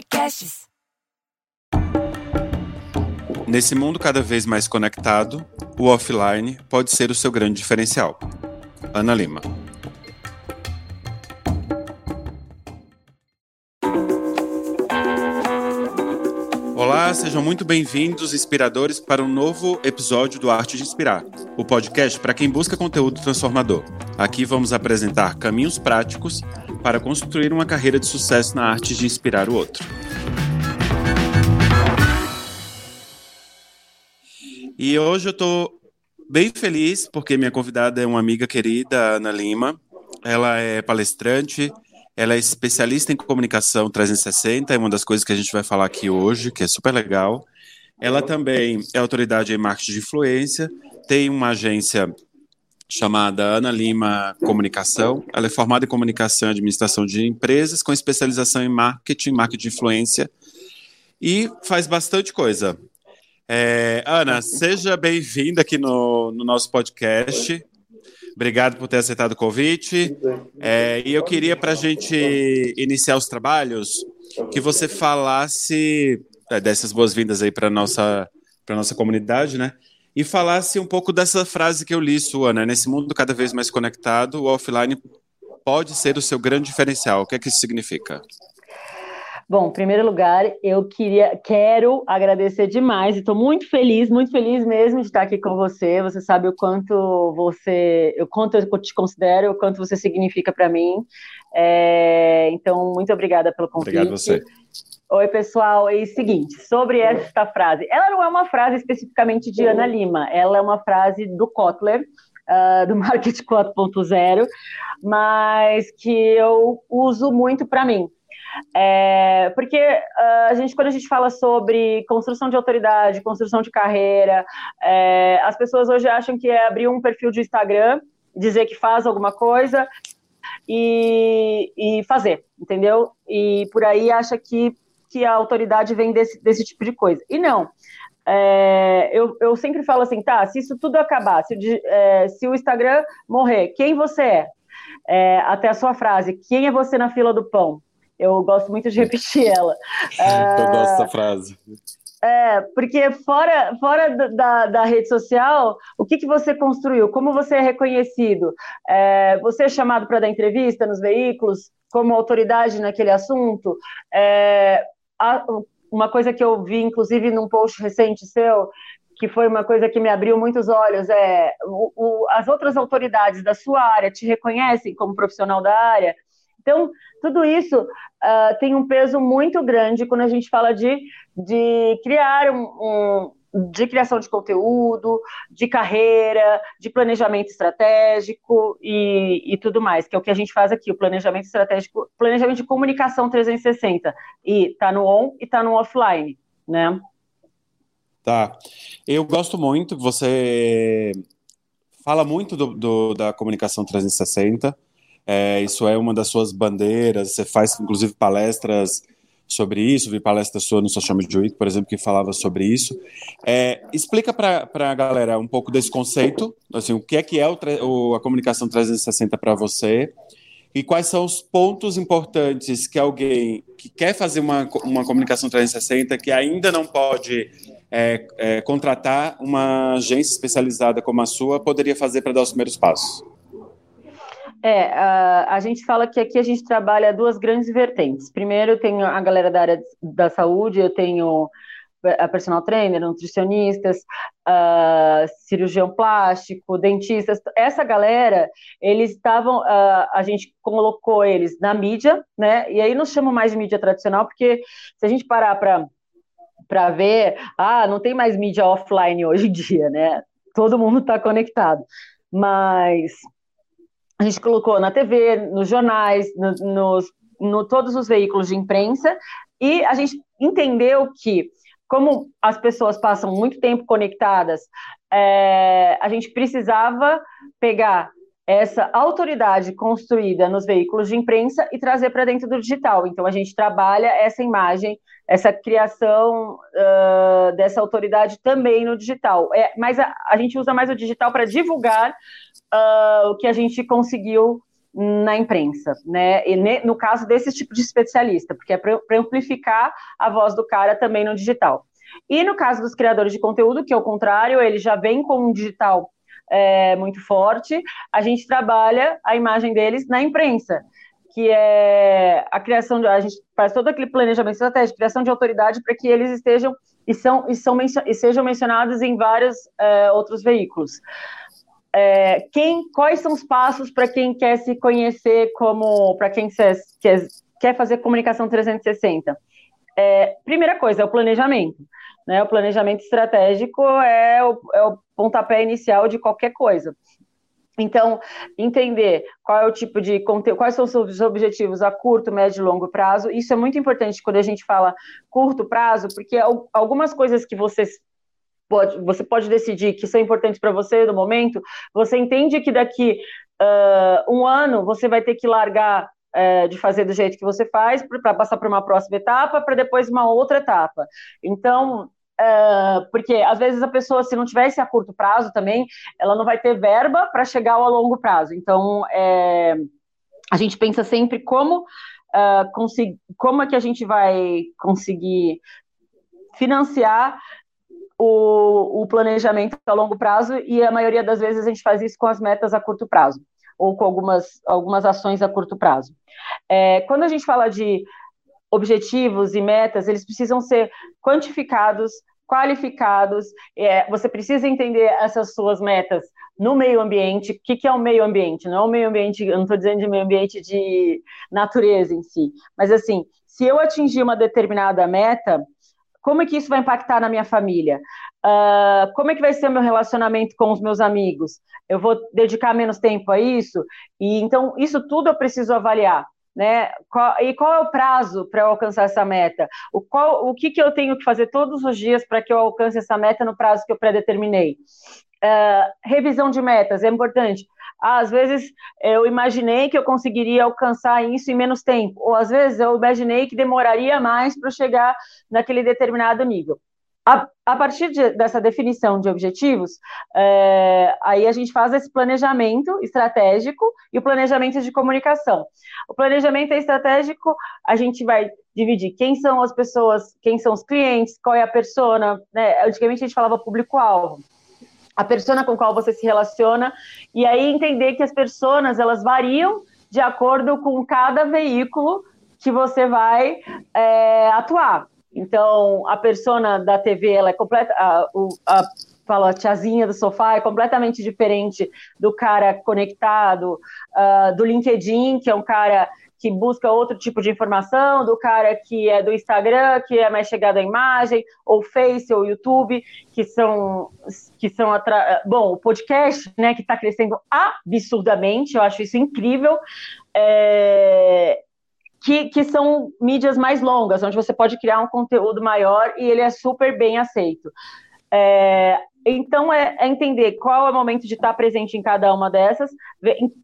Podcasts. Nesse mundo cada vez mais conectado, o offline pode ser o seu grande diferencial. Ana Lima. Olá, sejam muito bem-vindos, inspiradores, para um novo episódio do Arte de Inspirar, o podcast para quem busca conteúdo transformador. Aqui vamos apresentar caminhos práticos para construir uma carreira de sucesso na arte de inspirar o outro. E hoje eu estou bem feliz porque minha convidada é uma amiga querida, Ana Lima. Ela é palestrante, ela é especialista em comunicação 360, é uma das coisas que a gente vai falar aqui hoje, que é super legal. Ela também é autoridade em marketing de influência, tem uma agência chamada Ana Lima Comunicação. Ela é formada em comunicação e administração de empresas, com especialização em marketing, marketing de influência, e faz bastante coisa. É, Ana, seja bem-vinda aqui no, no nosso podcast. Obrigado por ter aceitado o convite. É, e eu queria, para a gente iniciar os trabalhos, que você falasse é, dessas boas-vindas aí para a nossa, nossa comunidade, né? E falasse um pouco dessa frase que eu li sua, né? Nesse mundo cada vez mais conectado, o offline pode ser o seu grande diferencial. O que é que isso significa? Bom, em primeiro lugar, eu queria, quero agradecer demais estou muito feliz, muito feliz mesmo de estar aqui com você. Você sabe o quanto você, o quanto eu te considero, o quanto você significa para mim. É, então, muito obrigada pelo convite. Obrigado você. Oi, pessoal. É o seguinte, sobre esta frase. Ela não é uma frase especificamente de Ana Lima, ela é uma frase do Kotler, uh, do Market 4.0, mas que eu uso muito para mim. É, porque uh, a gente, quando a gente fala sobre construção de autoridade, construção de carreira, é, as pessoas hoje acham que é abrir um perfil de Instagram, dizer que faz alguma coisa e, e fazer, entendeu? E por aí acha que, que a autoridade vem desse, desse tipo de coisa. E não. É, eu, eu sempre falo assim, tá, se isso tudo acabar, se, é, se o Instagram morrer, quem você é? é? Até a sua frase, quem é você na fila do pão? Eu gosto muito de repetir ela. eu gosto dessa frase. É, porque fora, fora da, da rede social, o que, que você construiu? Como você é reconhecido? É, você é chamado para dar entrevista nos veículos como autoridade naquele assunto? É, a, uma coisa que eu vi, inclusive, num post recente seu, que foi uma coisa que me abriu muitos olhos, é o, o, as outras autoridades da sua área te reconhecem como profissional da área? Então, tudo isso uh, tem um peso muito grande quando a gente fala de, de criar um, um de criação de conteúdo, de carreira, de planejamento estratégico e, e, tudo mais, que é o que a gente faz aqui, o planejamento estratégico, planejamento de comunicação 360. E tá no on e tá no offline, né? Tá. Eu gosto muito, você fala muito do, do da comunicação 360. É, isso é uma das suas bandeiras. Você faz, inclusive, palestras sobre isso. Vi palestra sua no Social Media Week, por exemplo, que falava sobre isso. É, explica para a galera um pouco desse conceito, assim, o que é que é o, o, a comunicação 360 para você e quais são os pontos importantes que alguém que quer fazer uma, uma comunicação 360 que ainda não pode é, é, contratar uma agência especializada como a sua poderia fazer para dar os primeiros passos. É, a, a, gente fala que aqui a gente trabalha duas grandes vertentes. Primeiro, tem a galera da área da saúde, eu tenho a personal trainer, nutricionistas, cirurgião plástico, dentistas. Essa galera, eles estavam, a gente colocou eles na mídia, né? E aí não chamo mais de mídia tradicional, porque se a gente parar para para ver, ah, não tem mais mídia offline hoje em dia, né? Todo mundo está conectado. Mas a gente colocou na TV, nos jornais, no, nos, no todos os veículos de imprensa, e a gente entendeu que, como as pessoas passam muito tempo conectadas, é, a gente precisava pegar essa autoridade construída nos veículos de imprensa e trazer para dentro do digital. Então, a gente trabalha essa imagem, essa criação uh, dessa autoridade também no digital. É, mas a, a gente usa mais o digital para divulgar uh, o que a gente conseguiu na imprensa, né? E no caso desse tipo de especialista, porque é para amplificar a voz do cara também no digital. E no caso dos criadores de conteúdo, que é o contrário, ele já vem com um digital é, muito forte, a gente trabalha a imagem deles na imprensa, que é a criação de. A gente faz todo aquele planejamento estratégico, criação de autoridade para que eles estejam e, são, e, são, e sejam mencionados em vários é, outros veículos. É, quem, quais são os passos para quem quer se conhecer como, para quem quer, quer, quer fazer comunicação 360? É, primeira coisa é o planejamento. Né? O planejamento estratégico é o, é o pontapé inicial de qualquer coisa. Então, entender qual é o tipo de conteúdo, quais são os seus objetivos a curto, médio e longo prazo, isso é muito importante quando a gente fala curto prazo, porque algumas coisas que vocês pode, você pode decidir que são importantes para você no momento, você entende que daqui uh, um ano você vai ter que largar uh, de fazer do jeito que você faz para passar para uma próxima etapa, para depois uma outra etapa. Então, Uh, porque às vezes a pessoa, se não tivesse a curto prazo também, ela não vai ter verba para chegar ao longo prazo. Então, é, a gente pensa sempre como, conseguir, como é que a gente vai conseguir financiar o, o, planejamento a longo prazo, e a maioria das vezes a gente faz isso com as metas a curto prazo, ou com algumas, algumas ações a curto prazo. É, quando a gente fala de objetivos e metas, eles precisam ser quantificados, qualificados, é, você precisa entender essas suas metas no meio ambiente. O que, que é o meio ambiente? Não é o meio ambiente, eu não estou dizendo de meio ambiente de natureza em si, mas assim, se eu atingir uma determinada meta, como é que isso vai impactar na minha família? Uh, como é que vai ser o meu relacionamento com os meus amigos? Eu vou dedicar menos tempo a isso? E então, isso tudo eu preciso avaliar né? E qual é o prazo para eu alcançar essa meta? O, qual, o que, que eu tenho que fazer todos os dias para que eu alcance essa meta no prazo que eu predeterminei? Uh, revisão de metas é importante. Ah, às vezes eu imaginei que eu conseguiria alcançar isso em menos tempo, ou às vezes eu imaginei que demoraria mais para chegar naquele determinado nível. A, a partir de, dessa definição de objetivos, é, aí a gente faz esse planejamento estratégico e o planejamento de comunicação. O planejamento estratégico, a gente vai dividir quem são as pessoas, quem são os clientes, qual é a persona, né? Antigamente a gente falava público-alvo a persona com qual você se relaciona, e aí entender que as personas elas variam de acordo com cada veículo que você vai é, atuar. Então, a persona da TV, ela é completa, a, a, fala, tiazinha do sofá é completamente diferente do cara conectado, uh, do LinkedIn, que é um cara que busca outro tipo de informação, do cara que é do Instagram, que é mais chegado à imagem, ou Face, ou YouTube, que são, que são atra... bom, o podcast, né, que está crescendo absurdamente, eu acho isso incrível, é que, que são mídias mais longas, onde você pode criar um conteúdo maior e ele é super bem aceito. É, então, é, é, entender qual é o momento de estar presente em cada uma dessas,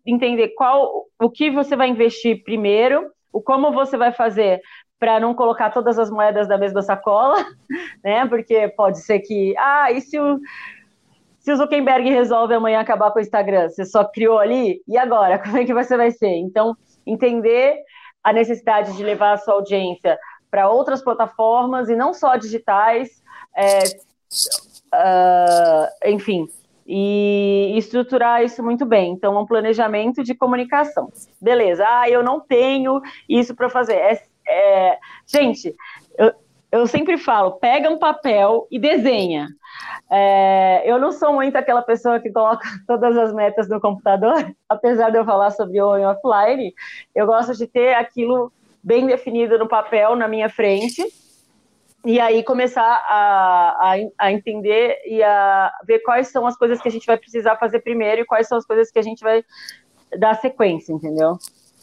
entender qual o que você vai investir primeiro, o como você vai fazer para não colocar todas as moedas da mesma sacola, né? Porque pode ser que, ah, e se o, se o Zuckerberg resolve amanhã acabar com o Instagram? Você só criou ali, e agora? Como é que você vai ser? Então, entender a necessidade de levar a sua audiência para outras plataformas e não só digitais, é, uh, enfim, e estruturar isso muito bem. Então, um planejamento de comunicação. Beleza, ah, eu não tenho isso para fazer. É, é, gente, eu, eu sempre falo, pega um papel e desenha. É, eu não sou muito aquela pessoa que coloca todas as metas no computador, apesar de eu falar sobre e offline, eu gosto de ter aquilo bem definido no papel na minha frente e aí começar a, a, a, entender e a ver quais são as coisas que a gente vai precisar fazer primeiro e quais são as coisas que a gente vai dar sequência, entendeu?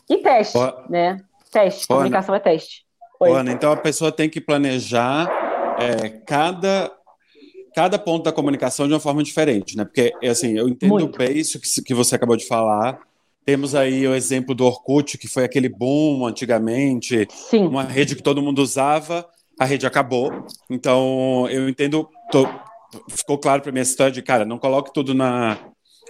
E teste, né? Teste, comunicação é teste. Ana, então a pessoa tem que planejar é, cada cada ponto da comunicação de uma forma diferente, né? Porque, assim, eu entendo Muito. bem isso que, que você acabou de falar. Temos aí o exemplo do Orkut, que foi aquele boom antigamente, Sim. uma rede que todo mundo usava, a rede acabou. Então, eu entendo, tô, ficou claro para mim essa história de, cara, não coloque tudo na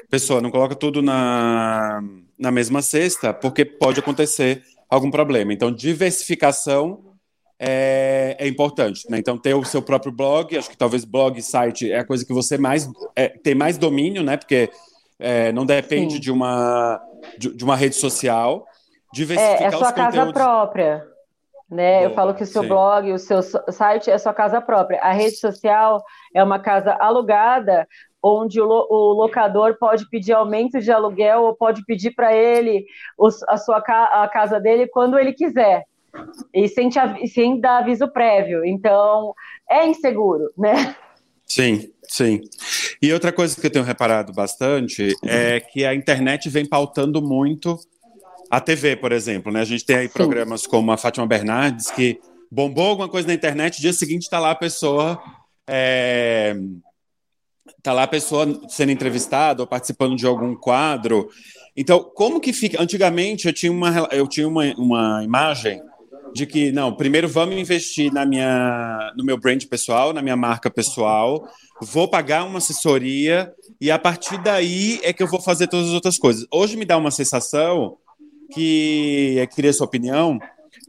pessoa, não coloque tudo na na mesma cesta, porque pode acontecer algum problema. Então, diversificação é, é importante. Né? Então, ter o seu próprio blog, acho que talvez blog, site é a coisa que você mais é, tem mais domínio, né? Porque é, não depende de uma, de, de, uma rede social. Diversificar é, é sua casa conteúdos... própria. Né? Boa, Eu falo que o seu sim. blog, o seu site é sua casa própria. A rede social é uma casa alugada, onde o, o locador pode pedir aumento de aluguel ou pode pedir para ele os, a sua a casa dele quando ele quiser e sem, te, sem dar aviso prévio. Então, é inseguro, né? Sim, sim. E outra coisa que eu tenho reparado bastante é que a internet vem pautando muito a TV, por exemplo. Né? A gente tem aí sim. programas como a Fátima Bernardes, que bombou alguma coisa na internet, dia seguinte está lá a pessoa. É, tá lá a pessoa sendo entrevistada ou participando de algum quadro. Então, como que fica? Antigamente eu tinha uma, eu tinha uma, uma imagem de que não, primeiro vamos investir na minha, no meu brand pessoal, na minha marca pessoal, vou pagar uma assessoria e a partir daí é que eu vou fazer todas as outras coisas. Hoje me dá uma sensação que eu queria sua opinião,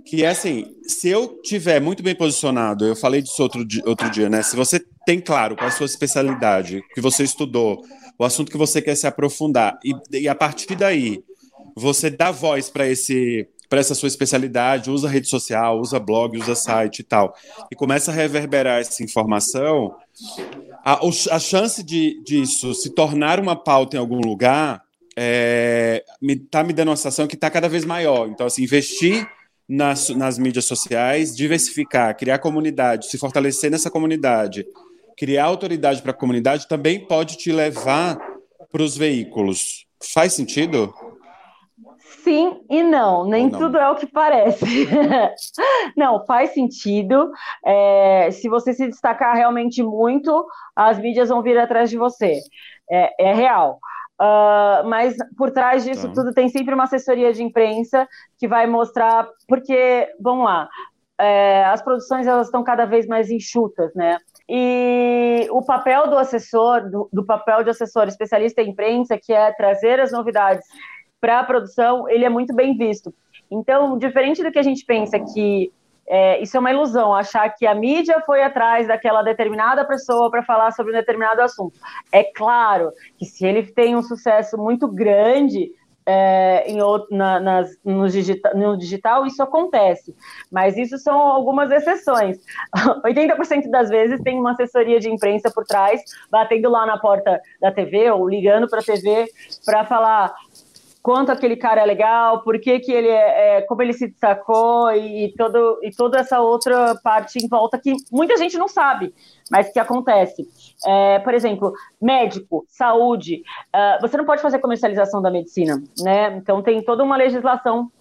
que é assim, se eu tiver muito bem posicionado, eu falei disso outro dia, outro dia, né? Se você tem claro qual é a sua especialidade, que você estudou, o assunto que você quer se aprofundar e, e a partir daí você dá voz para esse para essa sua especialidade, usa rede social, usa blog, usa site e tal, e começa a reverberar essa informação, a, a chance de, disso se tornar uma pauta em algum lugar é, me, tá me dando uma sensação que está cada vez maior. Então, assim, investir nas, nas mídias sociais, diversificar, criar comunidade, se fortalecer nessa comunidade, criar autoridade para a comunidade também pode te levar para os veículos. Faz sentido? Sim e não, nem não. tudo é o que parece. não, faz sentido. É, se você se destacar realmente muito, as mídias vão vir atrás de você. É, é real. Uh, mas por trás disso tá. tudo tem sempre uma assessoria de imprensa que vai mostrar, porque, vamos lá, é, as produções elas estão cada vez mais enxutas, né? E o papel do assessor, do, do papel de assessor especialista em imprensa, que é trazer as novidades para a produção, ele é muito bem visto. Então, diferente do que a gente pensa que é, isso é uma ilusão, achar que a mídia foi atrás daquela determinada pessoa para falar sobre um determinado assunto. É claro que se ele tem um sucesso muito grande é, em, na, nas, no, digital, no digital, isso acontece. Mas isso são algumas exceções. 80% das vezes tem uma assessoria de imprensa por trás, batendo lá na porta da TV ou ligando para a TV para falar quanto aquele cara é legal, por que, que ele é, é, como ele se destacou e, e, todo, e toda essa outra parte em volta que muita gente não sabe, mas que acontece. É, por exemplo, médico, saúde, uh, você não pode fazer comercialização da medicina, né? Então tem toda uma legislação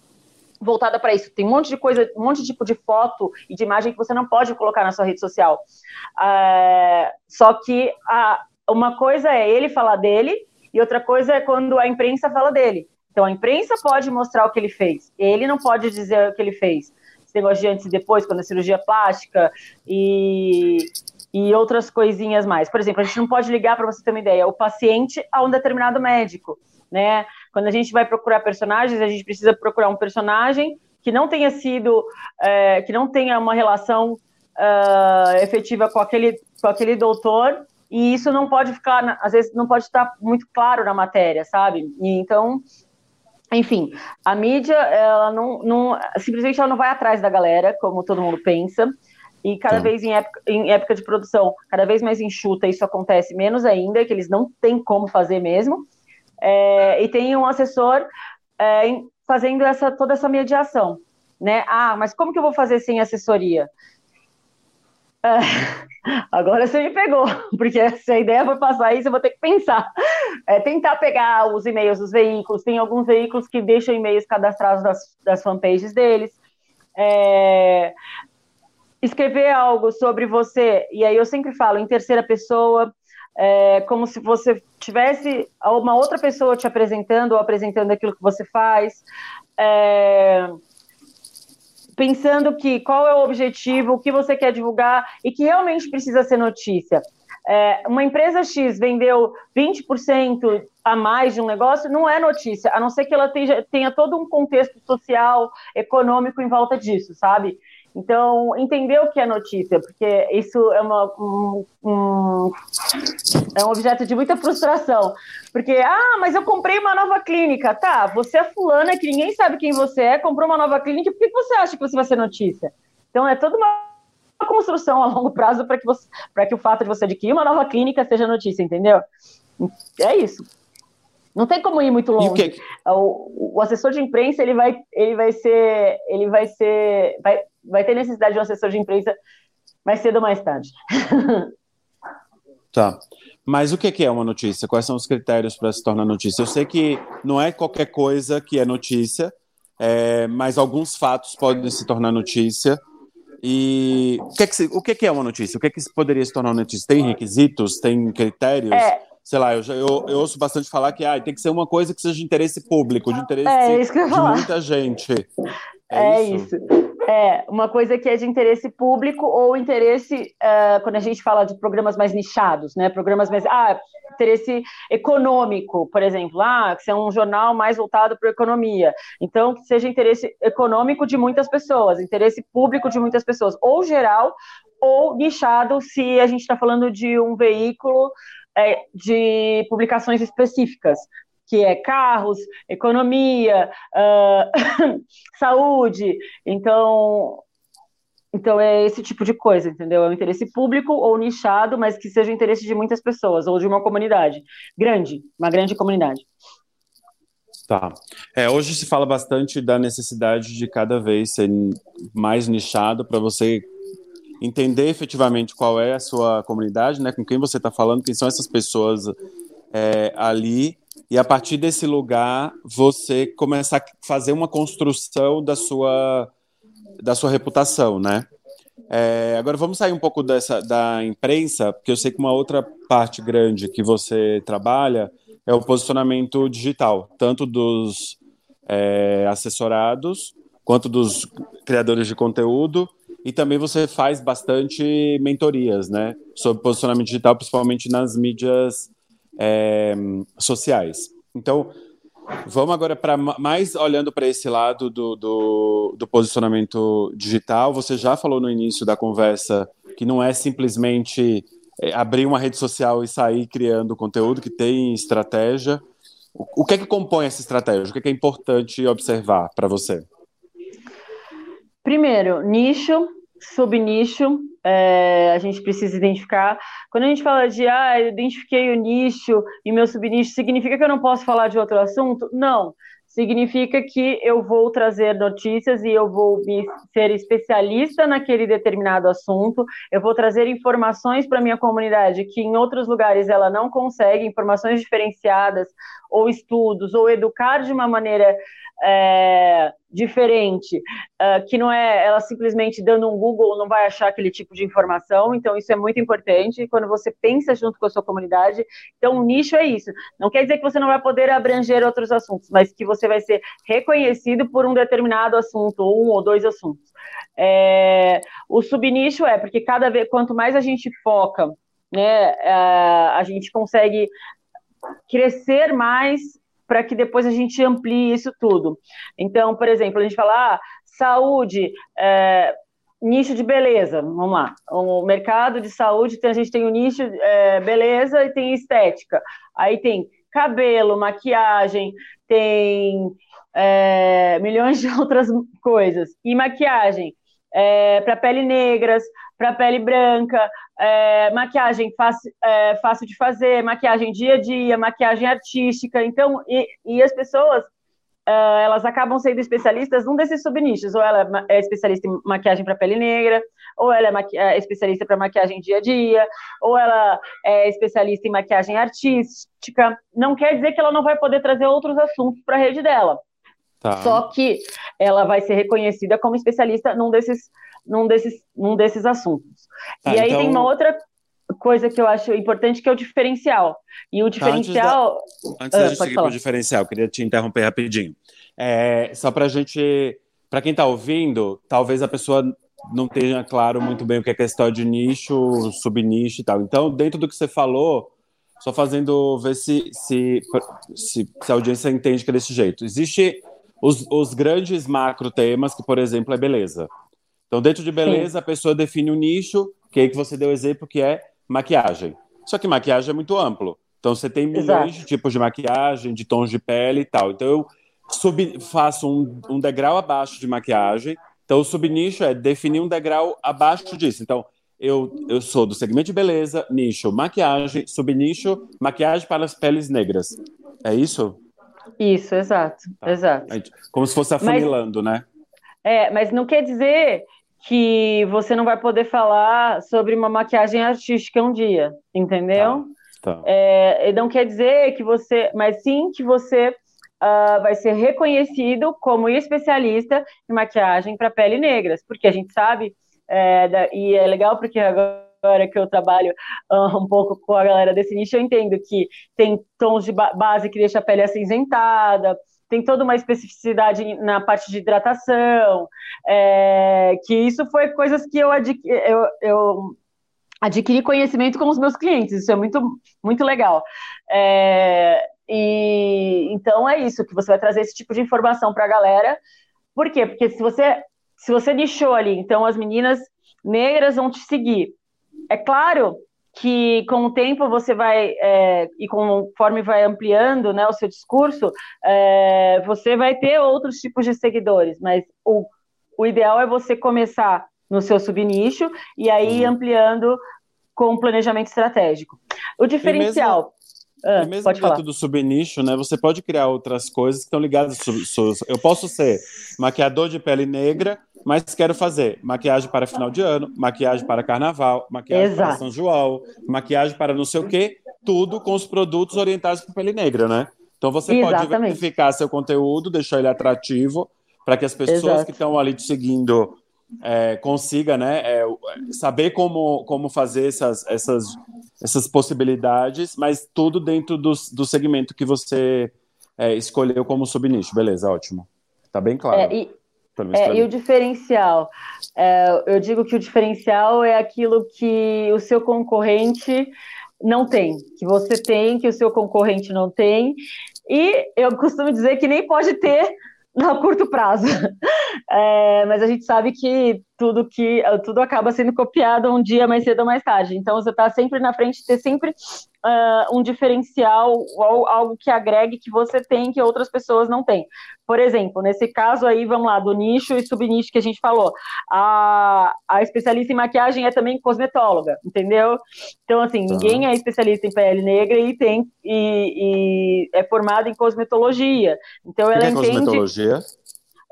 voltada para isso. Tem um monte de coisa, um monte de tipo de foto e de imagem que você não pode colocar na sua rede social. Uh, só que a, uma coisa é ele falar dele e outra coisa é quando a imprensa fala dele. Então a imprensa pode mostrar o que ele fez, ele não pode dizer o que ele fez. Esse negócio de antes e depois, quando a cirurgia plástica e, e outras coisinhas mais. Por exemplo, a gente não pode ligar, para você ter uma ideia, o paciente a um determinado médico, né? Quando a gente vai procurar personagens, a gente precisa procurar um personagem que não tenha sido, é, que não tenha uma relação uh, efetiva com aquele, com aquele doutor, e isso não pode ficar, às vezes não pode estar muito claro na matéria, sabe? E, então, enfim, a mídia, ela não, não, simplesmente ela não vai atrás da galera, como todo mundo pensa, e cada Sim. vez em época, em época de produção, cada vez mais enxuta, isso acontece menos ainda, que eles não têm como fazer mesmo, é, e tem um assessor é, fazendo essa, toda essa mediação, né? Ah, mas como que eu vou fazer sem assessoria? É, agora você me pegou, porque se a ideia foi passar isso, eu vou ter que pensar. É, tentar pegar os e-mails dos veículos, tem alguns veículos que deixam e-mails cadastrados das, das fanpages deles. É, escrever algo sobre você, e aí eu sempre falo em terceira pessoa, é, como se você tivesse uma outra pessoa te apresentando ou apresentando aquilo que você faz. Pensando que qual é o objetivo, o que você quer divulgar e que realmente precisa ser notícia. É, uma empresa X vendeu 20% a mais de um negócio, não é notícia, a não ser que ela tenha, tenha todo um contexto social, econômico em volta disso, sabe? Então, entender o que é notícia, porque isso é, uma, um, um, é um objeto de muita frustração. Porque, ah, mas eu comprei uma nova clínica. Tá, você é fulana que ninguém sabe quem você é, comprou uma nova clínica, por que você acha que você vai ser notícia? Então, é toda uma construção a longo prazo para que, que o fato de você adquirir uma nova clínica seja notícia, entendeu? É isso. Não tem como ir muito longe. O, o, assessor de imprensa ele vai, ele vai ser, ele vai ser, vai, vai ter necessidade de um assessor de imprensa mais cedo ou mais tarde. Tá. Mas o que é uma notícia? Quais são os critérios para se tornar notícia? Eu sei que não é qualquer coisa que é notícia, é, mas alguns fatos podem se tornar notícia. E o que, é, que, o que é uma notícia? O que, é que poderia se tornar notícia? Tem requisitos? Tem critérios? É, sei lá, eu, eu, eu, ouço bastante falar que ah, tem que ser uma coisa que seja de interesse público, de interesse é, de muita gente. É, é isso? isso? É, uma coisa que é de interesse público ou interesse, uh, quando a gente fala de programas mais nichados, né? Programas mais. Ah, interesse econômico, por exemplo. Ah, que seja um jornal mais voltado para a economia. Então, que seja interesse econômico de muitas pessoas, interesse público de muitas pessoas, ou geral, ou nichado, se a gente está falando de um veículo é, de publicações específicas, que é carros, economia, uh, saúde. Então, então é esse tipo de coisa, entendeu? É um interesse público ou nichado, mas que seja o interesse de muitas pessoas ou de uma comunidade grande, uma grande comunidade. Tá. É, hoje se fala bastante da necessidade de cada vez ser mais nichado para você entender efetivamente qual é a sua comunidade, né, com quem você está falando, quem são essas pessoas é, ali, e a partir desse lugar você começar a fazer uma construção da sua, da sua reputação, né? É, agora vamos sair um pouco dessa da imprensa, porque eu sei que uma outra parte grande que você trabalha é o posicionamento digital, tanto dos é, assessorados quanto dos criadores de conteúdo e também você faz bastante mentorias, né? Sobre posicionamento digital, principalmente nas mídias é, sociais. Então, vamos agora para mais olhando para esse lado do, do, do posicionamento digital. Você já falou no início da conversa que não é simplesmente é, abrir uma rede social e sair criando conteúdo, que tem estratégia. O, que é que compõe essa estratégia? O que é, que é importante observar para você? Primeiro, nicho, subnicho, é, a gente precisa identificar. Quando a gente fala de, ah, eu identifiquei o nicho e meu subnicho, significa que eu não posso falar de outro assunto? Não. Significa que eu vou trazer notícias e eu vou ser especialista naquele determinado assunto, eu vou trazer informações para minha comunidade que em outros lugares ela não consegue, informações diferenciadas, ou estudos, ou educar de uma maneira é, diferente, é, que não é ela simplesmente dando um Google não vai achar aquele tipo de informação, então isso é muito importante quando você pensa junto com a sua comunidade. Então, o nicho é isso. Não quer dizer que você não vai poder abranger outros assuntos, mas que você vai ser reconhecido por um determinado assunto, ou um ou dois assuntos. É, o subnicho é porque cada vez, quanto mais a gente foca, né, é, a gente consegue crescer mais para que depois a gente amplie isso tudo. Então, por exemplo, a gente fala ah, saúde, é, nicho de beleza, vamos lá. O mercado de saúde, a gente tem o nicho é, beleza e tem estética. Aí tem cabelo, maquiagem, tem é, milhões de outras coisas. E maquiagem é, para pele negras, para pele branca, é, maquiagem fácil, é, fácil de fazer, maquiagem dia a dia, maquiagem artística. Então, e, e as pessoas Uh, elas acabam sendo especialistas num desses subnichos, ou ela é especialista em maquiagem para pele negra, ou ela é, é especialista para maquiagem dia a dia, ou ela é especialista em maquiagem artística. Não quer dizer que ela não vai poder trazer outros assuntos para a rede dela. Tá. Só que ela vai ser reconhecida como especialista num desses, num desses, num desses assuntos. Ah, e aí então... tem uma outra coisa que eu acho importante que é o diferencial. E o diferencial. Antes da, antes da ah, gente seguir para o diferencial, queria te interromper rapidinho. É, só para a gente. Para quem está ouvindo, talvez a pessoa não tenha claro muito bem o que é questão de nicho, subnicho e tal. Então, dentro do que você falou, só fazendo ver se, se, se, se a audiência entende que é desse jeito. Existe os, os grandes macro temas, que, por exemplo, é beleza. Então, dentro de beleza, Sim. a pessoa define um nicho, que aí que você deu o exemplo, que é maquiagem. Só que maquiagem é muito amplo. Então, você tem milhões Exato. de tipos de maquiagem, de tons de pele e tal. Então, eu sub, faço um, um degrau abaixo de maquiagem. Então, o subnicho é definir um degrau abaixo disso. Então, eu, eu sou do segmento de beleza, nicho maquiagem, subnicho maquiagem para as peles negras. É isso? Isso, exato, tá. exato. Como se fosse afunilando, mas, né? É, mas não quer dizer que você não vai poder falar sobre uma maquiagem artística um dia, entendeu? Tá, tá. É, não quer dizer que você, mas sim que você uh, vai ser reconhecido como especialista em maquiagem para pele negras, porque a gente sabe é, da, e é legal porque agora que eu trabalho uh, um pouco com a galera desse nicho, eu entendo que tem tons de base que deixa a pele acinzentada, tem toda uma especificidade na parte de hidratação, é, que isso foi coisas que eu, eu, eu adquiri conhecimento com os meus clientes, isso é muito, muito legal. É, e então é isso, que você vai trazer esse tipo de informação para a galera. Por quê? Porque se você se você nichou ali, então as meninas negras vão te seguir. É claro que com o tempo você vai, é, e conforme vai ampliando né, o seu discurso, é, você vai ter outros tipos de seguidores, mas o, o ideal é você começar no seu subnicho e aí ampliando com um planejamento estratégico. O diferencial. Ah, e mesmo dentro falar. do subnicho, né, você pode criar outras coisas que estão ligadas. Eu posso ser maquiador de pele negra, mas quero fazer maquiagem para final de ano, maquiagem para carnaval, maquiagem Exato. para São João, maquiagem para não sei o quê, tudo com os produtos orientados para pele negra, né? Então você Exatamente. pode verificar seu conteúdo, deixar ele atrativo, para que as pessoas Exato. que estão ali te seguindo é, consiga né, é, saber como, como fazer essas, essas, essas possibilidades, mas tudo dentro do, do segmento que você é, escolheu como subnicho. Beleza, ótimo. Tá bem claro. É, e, é, e o diferencial? É, eu digo que o diferencial é aquilo que o seu concorrente não tem, que você tem, que o seu concorrente não tem. E eu costumo dizer que nem pode ter no curto prazo. É, mas a gente sabe que tudo que tudo acaba sendo copiado um dia mais cedo ou mais tarde. Então você está sempre na frente, ter sempre uh, um diferencial ou algo que agregue que você tem que outras pessoas não têm. Por exemplo, nesse caso aí, vamos lá, do nicho e subnicho que a gente falou. A, a especialista em maquiagem é também cosmetóloga, entendeu? Então, assim, tá. ninguém é especialista em pele negra e tem e, e é formada em cosmetologia. Então, ela é entende. Cosmetologia?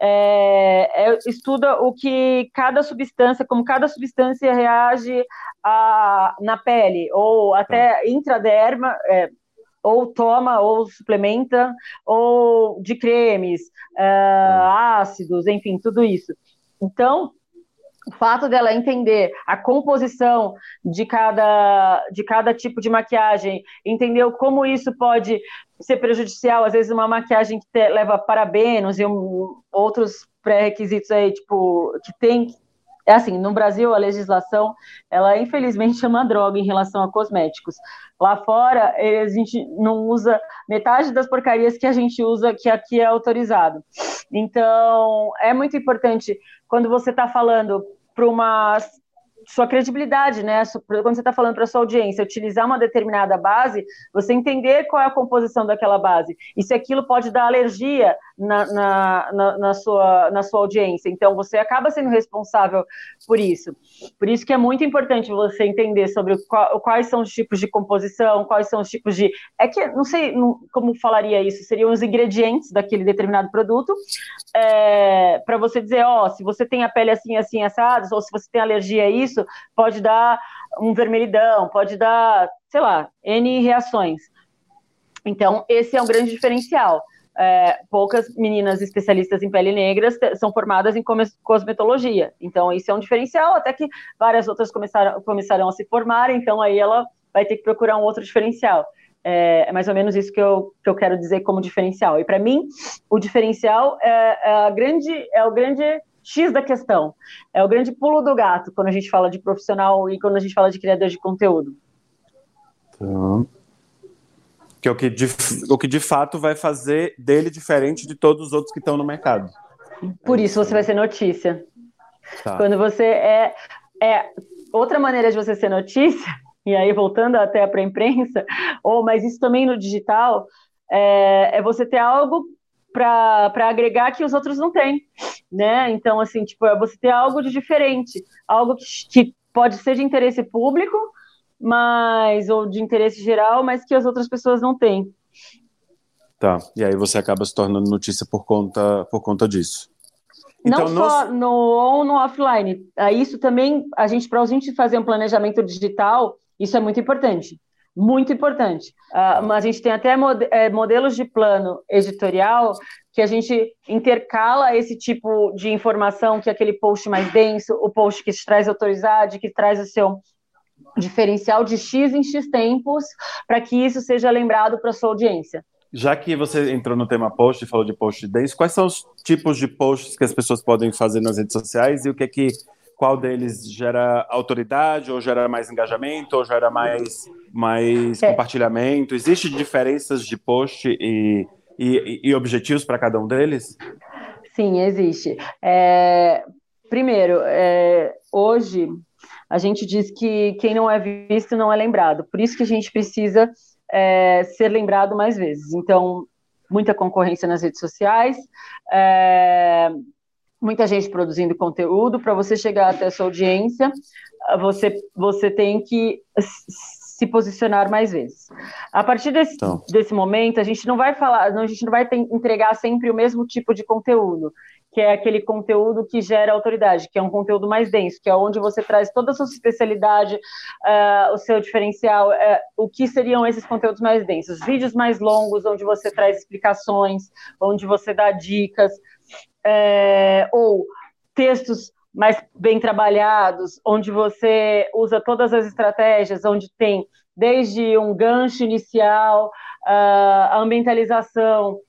É, é, estuda o que cada substância, como cada substância reage a, na pele, ou até tá. intraderma, é, ou toma, ou suplementa, ou de cremes, é, tá. ácidos, enfim, tudo isso. Então, o fato dela entender a composição de cada, de cada tipo de maquiagem, entender como isso pode ser prejudicial, às vezes uma maquiagem que te, leva parabenos e um, outros pré-requisitos aí, tipo, que tem é assim, no Brasil a legislação, ela infelizmente é uma droga em relação a cosméticos. Lá fora, a gente não usa metade das porcarias que a gente usa, que aqui é autorizado. Então, é muito importante quando você está falando para uma sua credibilidade, né? Quando você está falando para sua audiência, utilizar uma determinada base, você entender qual é a composição daquela base e se aquilo pode dar alergia na, na, na, na, sua, na sua audiência. Então, você acaba sendo responsável por isso. Por isso que é muito importante você entender sobre qual, quais são os tipos de composição, quais são os tipos de. É que, não sei como falaria isso, seriam os ingredientes daquele determinado produto, é, para você dizer, ó, se você tem a pele assim, assim, assada, ou se você tem alergia a isso, pode dar um vermelhidão, pode dar, sei lá, N reações. Então, esse é um grande diferencial é, poucas meninas especialistas em pele negra são formadas em cosmetologia. Então, isso é um diferencial, até que várias outras começaram, começaram a se formar, então aí ela vai ter que procurar um outro diferencial. É, é mais ou menos isso que eu, que eu quero dizer como diferencial. E para mim, o diferencial é, é, a grande, é o grande X da questão. É o grande pulo do gato quando a gente fala de profissional e quando a gente fala de criador de conteúdo. Então, Que é o que, de, o que de fato vai fazer dele diferente de todos os outros que estão no mercado. Por isso, isso você vai ser notícia. Tá. Quando você é, é. Outra maneira de você ser notícia, e aí voltando até para a imprensa, ou mas isso também no digital, é, é você ter algo para agregar que os outros não têm, né? Então, assim, tipo, é você ter algo de diferente, algo que, que pode ser de interesse público, mas ou de interesse geral, mas que as outras pessoas não têm. Tá. E aí você acaba se tornando notícia por conta por conta disso. Então, não só no on no offline. Isso também a gente para a gente fazer um planejamento digital, isso é muito importante. Muito importante. Uh, mas a gente tem até é, modelos de plano editorial que a gente intercala esse tipo de informação, que é aquele post mais denso, o post que te traz autoridade, que traz o seu diferencial de X em X tempos, para que isso seja lembrado para sua audiência. Já que você entrou no tema post e falou de post denso, quais são os tipos de posts que as pessoas podem fazer nas redes sociais e o que é que qual deles gera autoridade ou gera mais engajamento ou gera mais mais é. compartilhamento? Existem diferenças de post e, e, e objetivos para cada um deles? Sim, existe. É, primeiro, é, hoje a gente diz que quem não é visto não é lembrado. Por isso que a gente precisa é, ser lembrado mais vezes. Então, muita concorrência nas redes sociais, é, muita gente produzindo conteúdo. Para você chegar até a sua audiência, você, você tem que se posicionar mais vezes. A partir desse, então. desse momento, a gente não vai falar, a gente não vai ter, entregar sempre o mesmo tipo de conteúdo que é aquele conteúdo que gera autoridade, que é um conteúdo mais denso, que é onde você traz toda a sua especialidade, uh, o seu diferencial, uh, o que seriam esses conteúdos mais densos? Vídeos mais longos, onde você traz explicações, onde você dá dicas, uh, ou textos mais bem trabalhados, onde você usa todas as estratégias, onde tem desde um gancho inicial, a ambientalização,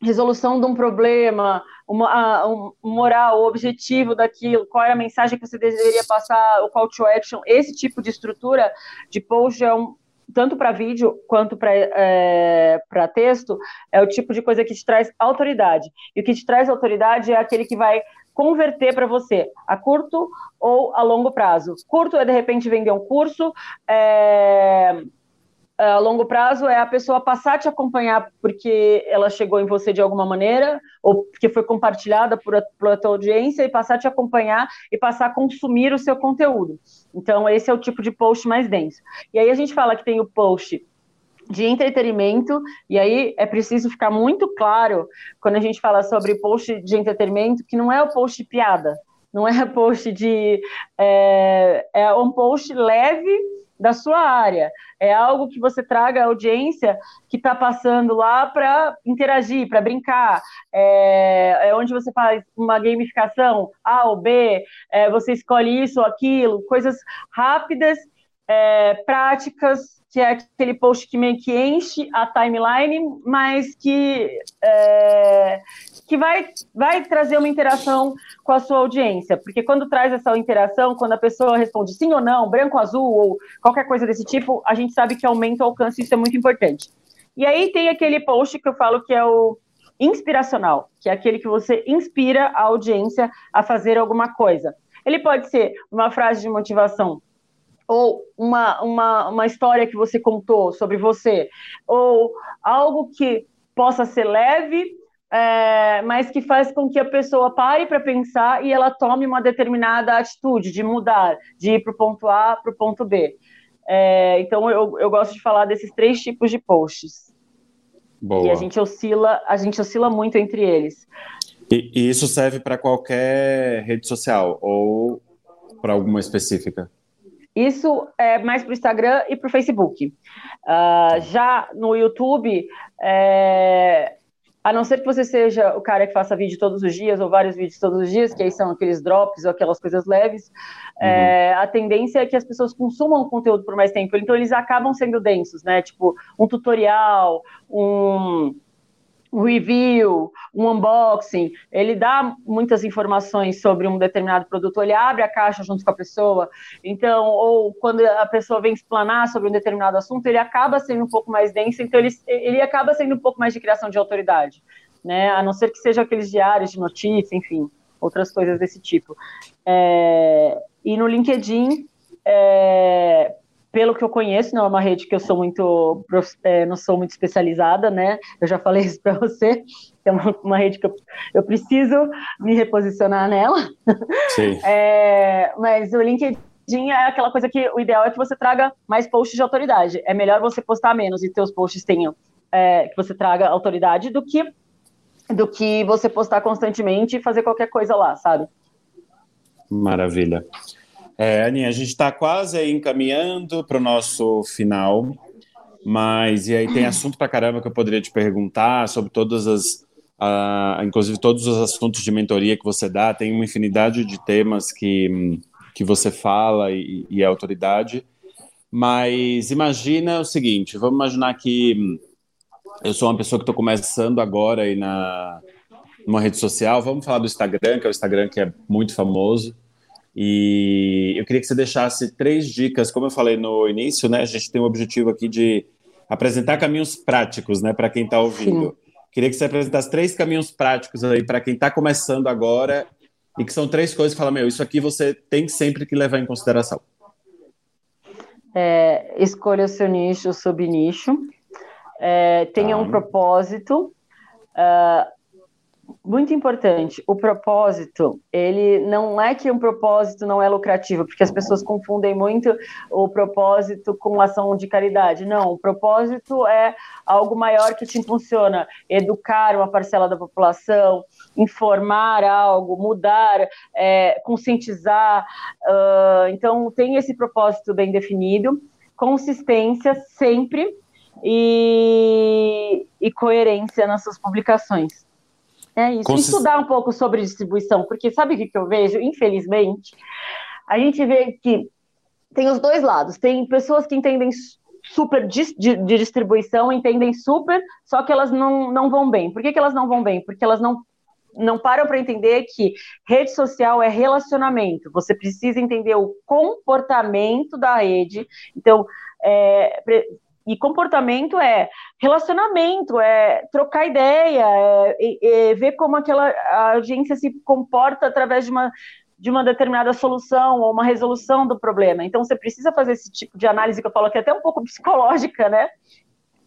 resolução de um problema, uma, um moral, o objetivo daquilo, qual é a mensagem que você deveria passar, o call to action, esse tipo de estrutura de post é um, tanto para vídeo quanto para é, texto, é o tipo de coisa que te traz autoridade. E o que te traz autoridade é aquele que vai converter para você a curto ou a longo prazo. Curto é de repente vender um curso, é, a longo prazo é a pessoa passar a te acompanhar porque ela chegou em você de alguma maneira, ou porque foi compartilhada por a, por a tua audiência, e passar a te acompanhar e passar a consumir o seu conteúdo. Então, esse é o tipo de post mais denso. E aí a gente fala que tem o post de entretenimento, e aí é preciso ficar muito claro quando a gente fala sobre post de entretenimento, que não é o post de piada, não é post de. É, é um post leve da sua área. É algo que você traga a audiência que está passando lá para interagir, para brincar. É, é, onde você faz uma gamificação A ou B, é, você escolhe isso ou aquilo, coisas rápidas, é, práticas que é aquele post que meio que enche a timeline, mas que, é, que vai, vai trazer uma interação com a sua audiência. Porque quando traz essa interação, quando a pessoa responde sim ou não, branco, azul, ou qualquer coisa desse tipo, a gente sabe que aumenta o alcance, isso é muito importante. E aí tem aquele post que eu falo que é o inspiracional, que é aquele que você inspira a audiência a fazer alguma coisa. Ele pode ser uma frase de motivação ou uma, uma, uma história que você contou sobre você, ou algo que possa ser leve, é, mas que faz com que a pessoa pare para pensar e ela tome uma determinada atitude de mudar, de ir para o ponto A para o ponto B. É, então eu, eu gosto de falar desses três tipos de posts. Boa. E a gente oscila, a gente oscila muito entre eles. E, e isso serve para qualquer rede social ou para alguma específica? Isso é mais para o Instagram e para o Facebook. Uh, já no YouTube, é, a não ser que você seja o cara que faça vídeo todos os dias ou vários vídeos todos os dias, que aí são aqueles drops ou aquelas coisas leves, é, uhum. é, a tendência é que as pessoas consumam o conteúdo por mais tempo. Então eles acabam sendo densos, né? Tipo um tutorial, um um review, um unboxing, ele dá muitas informações sobre um determinado produto, ele abre a caixa junto com a pessoa, então, ou quando a pessoa vem explanar sobre um determinado assunto, ele acaba sendo um pouco mais denso, então ele, ele acaba sendo um pouco mais de criação de autoridade, né, a não ser que seja aqueles diários de notícia, enfim, outras coisas desse tipo. É, e no LinkedIn, é, pelo que eu conheço, não é uma rede que eu sou muito, é, não sou muito especializada, né? Eu já falei isso para você, é uma, uma, rede que eu, eu, preciso me reposicionar nela. Sim. É, mas o LinkedIn é aquela coisa que o ideal é que você traga mais posts de autoridade. É melhor você postar menos e seus posts tenham é, que você traga autoridade do que do que você postar constantemente e fazer qualquer coisa lá, sabe? Maravilha. É, Aninha, a gente está quase aí encaminhando para o nosso final, mas e aí tem assunto para caramba que eu poderia te perguntar sobre todas as, uh, inclusive todos os assuntos de mentoria que você dá, tem uma infinidade de temas que, que você fala e, e é autoridade, mas imagina o seguinte, vamos imaginar que eu sou uma pessoa que estou começando agora aí na numa rede social, vamos falar do Instagram, que é o Instagram que é muito famoso, e eu queria que você deixasse três dicas, como eu falei no início, né? A gente tem o objetivo aqui de apresentar caminhos práticos, né, para quem está ouvindo. Sim. Queria que você apresentasse três caminhos práticos aí para quem está começando agora e que são três coisas que fala, meu, isso aqui você tem sempre que levar em consideração. É, escolha o seu nicho, subnicho. É, tenha tá. um propósito. Uh, muito importante, o propósito, ele não é que um propósito não é lucrativo, porque as pessoas confundem muito o propósito com ação de caridade. Não, o propósito é algo maior que te impulsiona, educar uma parcela da população, informar algo, mudar, é, conscientizar. Uh, então, tem esse propósito bem definido, consistência sempre e, e coerência nas suas publicações. É isso. Consist... Estudar um pouco sobre distribuição, porque sabe o que, eu vejo? Infelizmente, a gente vê que tem os dois lados. Tem pessoas que entendem super de, de, de, distribuição, entendem super, só que elas não, não vão bem. Por que, que elas não vão bem? Porque elas não, não param para entender que rede social é relacionamento. Você precisa entender o comportamento da rede. Então, é, e comportamento é relacionamento, é trocar ideia, é, é ver como aquela agência se comporta através de uma, de uma determinada solução ou uma resolução do problema. Então você precisa fazer esse tipo de análise que eu falo que é até um pouco psicológica, né?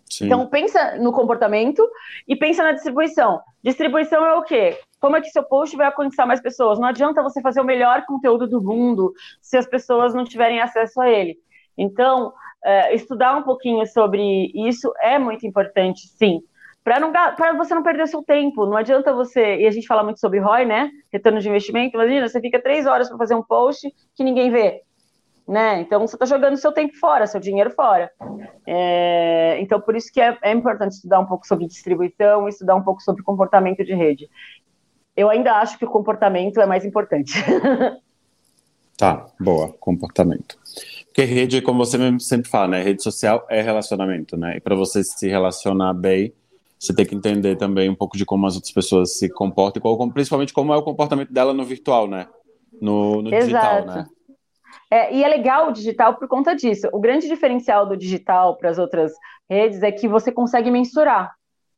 Sim. Então pensa no comportamento e pensa na distribuição. Distribuição é o quê? Como é que seu post vai alcançar mais pessoas? Não adianta você fazer o melhor conteúdo do mundo se as pessoas não tiverem acesso a ele. Então, uh, estudar um pouquinho sobre isso é muito importante, sim. Para você não perder seu tempo, não adianta você e a gente fala muito sobre ROI, né? Retorno de investimento. Imagina, você fica três horas para fazer um post que ninguém vê, né? Então você está jogando seu tempo fora, seu dinheiro fora. É, então por isso que é, é importante estudar um pouco sobre distribuição, estudar um pouco sobre comportamento de rede. Eu ainda acho que o comportamento é mais importante. Tá, boa, comportamento. Porque rede, como você mesmo sempre fala, né? Rede social é relacionamento, né? E para você se relacionar bem, você tem que entender também um pouco de como as outras pessoas se comportam, e qual, principalmente como é o comportamento dela no virtual, né? No, no digital, né? É, e é legal o digital por conta disso. O grande diferencial do digital para as outras redes é que você consegue mensurar.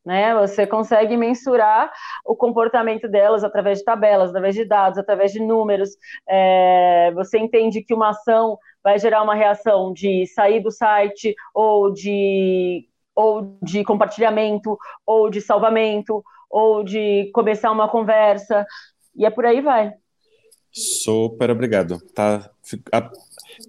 Né? Você consegue mensurar o comportamento delas através de tabelas, através de dados, através de números. É, você entende que uma ação vai gerar uma reação de sair do site ou de ou de compartilhamento ou de salvamento ou de começar uma conversa e é por aí vai. Super obrigado. Tá,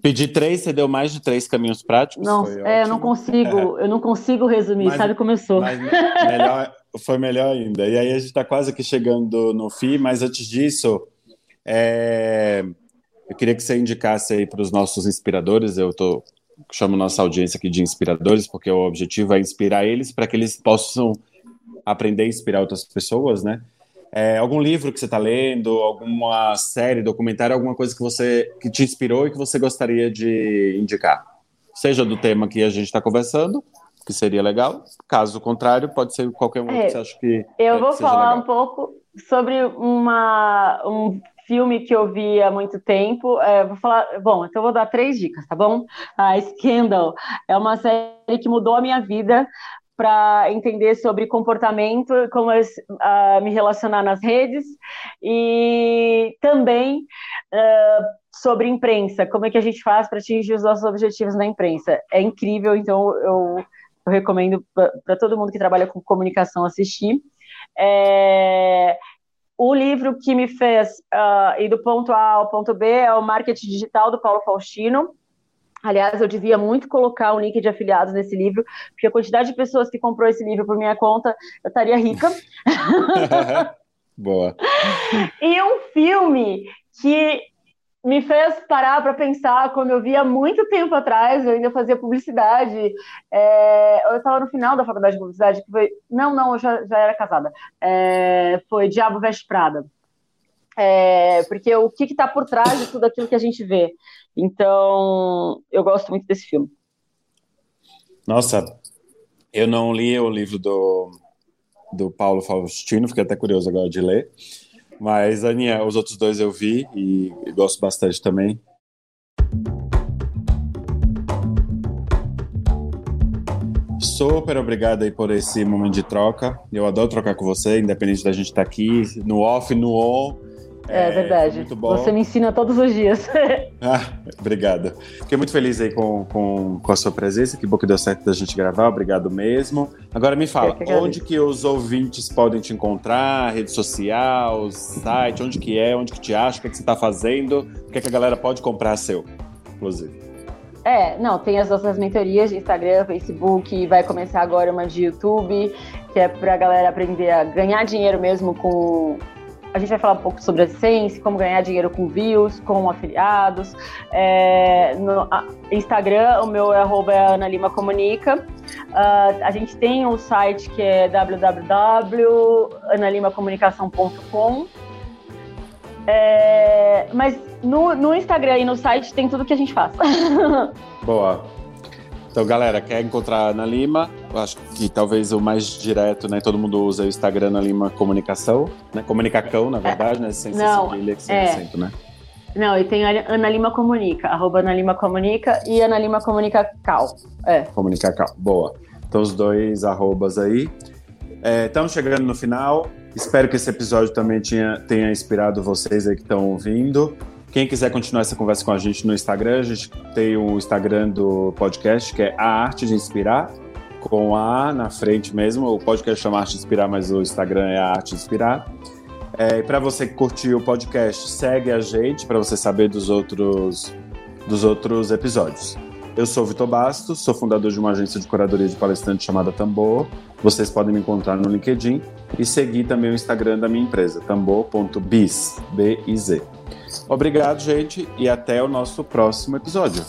Pedir três, você deu mais de três caminhos práticos. Não, é, eu não consigo, eu não consigo resumir, mas, sabe como eu sou. melhor, foi melhor ainda. E aí a gente está quase que chegando no fim, mas antes disso, é, eu queria que você indicasse aí para os nossos inspiradores, eu tô, chamo nossa audiência aqui de inspiradores, porque o objetivo é inspirar eles para que eles possam aprender a inspirar outras pessoas, né? É, algum livro que você está lendo, alguma série, documentário, alguma coisa que você que te inspirou e que você gostaria de indicar? Seja do tema que a gente está conversando, que seria legal. Caso contrário, pode ser qualquer um é, que você acha que. Eu é, vou que falar legal. um pouco sobre uma, um filme que eu vi há muito tempo. É, vou falar, bom, então vou dar três dicas, tá bom? A Scandal é uma série que mudou a minha vida para entender sobre comportamento, como uh, me relacionar nas redes e também uh, sobre imprensa, como é que a gente faz para atingir os nossos objetivos na imprensa. É incrível, então eu, eu recomendo para todo mundo que trabalha com comunicação assistir. É, o livro que me fez uh, ir do ponto A ao ponto B é o Marketing Digital do Paulo Faustino. Aliás, eu devia muito colocar um link de afiliados nesse livro, porque a quantidade de pessoas que comprou esse livro por minha conta, eu estaria rica. Boa. E um filme que me fez parar para pensar, como eu via muito tempo atrás, eu ainda fazia publicidade, é, eu estava no final da faculdade de publicidade, que foi, não, não, eu já, já era casada, é, foi Diabo Veste Prada. É, porque o que está por trás de tudo aquilo que a gente vê. Então, eu gosto muito desse filme. Nossa, eu não li o livro do, do Paulo Faustino, fiquei até curioso agora de ler. Mas, Aninha, os outros dois eu vi e gosto bastante também. Super obrigado aí por esse momento de troca. Eu adoro trocar com você, independente da gente estar tá aqui, no off, no on. É, é verdade. Muito bom. Você me ensina todos os dias. ah, obrigado. Fiquei muito feliz aí com, com, com a sua presença. Que bom que deu certo da gente gravar. Obrigado mesmo. Agora me fala, que onde que os ouvintes podem te encontrar? Rede social, site, onde que é, onde que te acha, o que, é que você está fazendo? O que, é que a galera pode comprar seu, inclusive? É, não, tem as nossas mentorias de Instagram, Facebook, vai começar agora uma de YouTube, que é pra galera aprender a ganhar dinheiro mesmo com a gente vai falar um pouco sobre a Sense, como ganhar dinheiro com views, com afiliados. É, no Instagram, o meu é arroba é Ana Lima Comunica. Uh, a gente tem um site que é www.analimacomunicação.com. É, mas no, no Instagram e no site tem tudo que a gente faz. Boa. Então, galera, quer encontrar a Ana Lima? Eu acho que talvez o mais direto, né? Todo mundo usa o Instagram Ana Lima Comunicação, né? Comunicacão, na verdade, né? Sem Não, cedilha, sem é. acento, né? Não, e tem a Ana Lima Comunica, arroba Ana Lima Comunica e Ana Lima Comunica Cal. É. Comunica Cal, boa. Então, os dois arrobas aí. Estamos é, chegando no final. Espero que esse episódio também tinha, tenha inspirado vocês aí que estão ouvindo. Quem quiser continuar essa conversa com a gente no Instagram, a gente tem o Instagram do podcast, que é A Arte de Inspirar, com A na frente mesmo. O podcast chama Arte de Inspirar, mas o Instagram é A Arte de Inspirar. É, para você que curtiu o podcast, segue a gente para você saber dos outros, dos outros episódios. Eu sou o Vitor Bastos, sou fundador de uma agência de curadoria de palestrantes chamada Tambor. Vocês podem me encontrar no LinkedIn e seguir também o Instagram da minha empresa, tambor.biz, B-I-Z. Obrigado, gente, e até o nosso próximo episódio.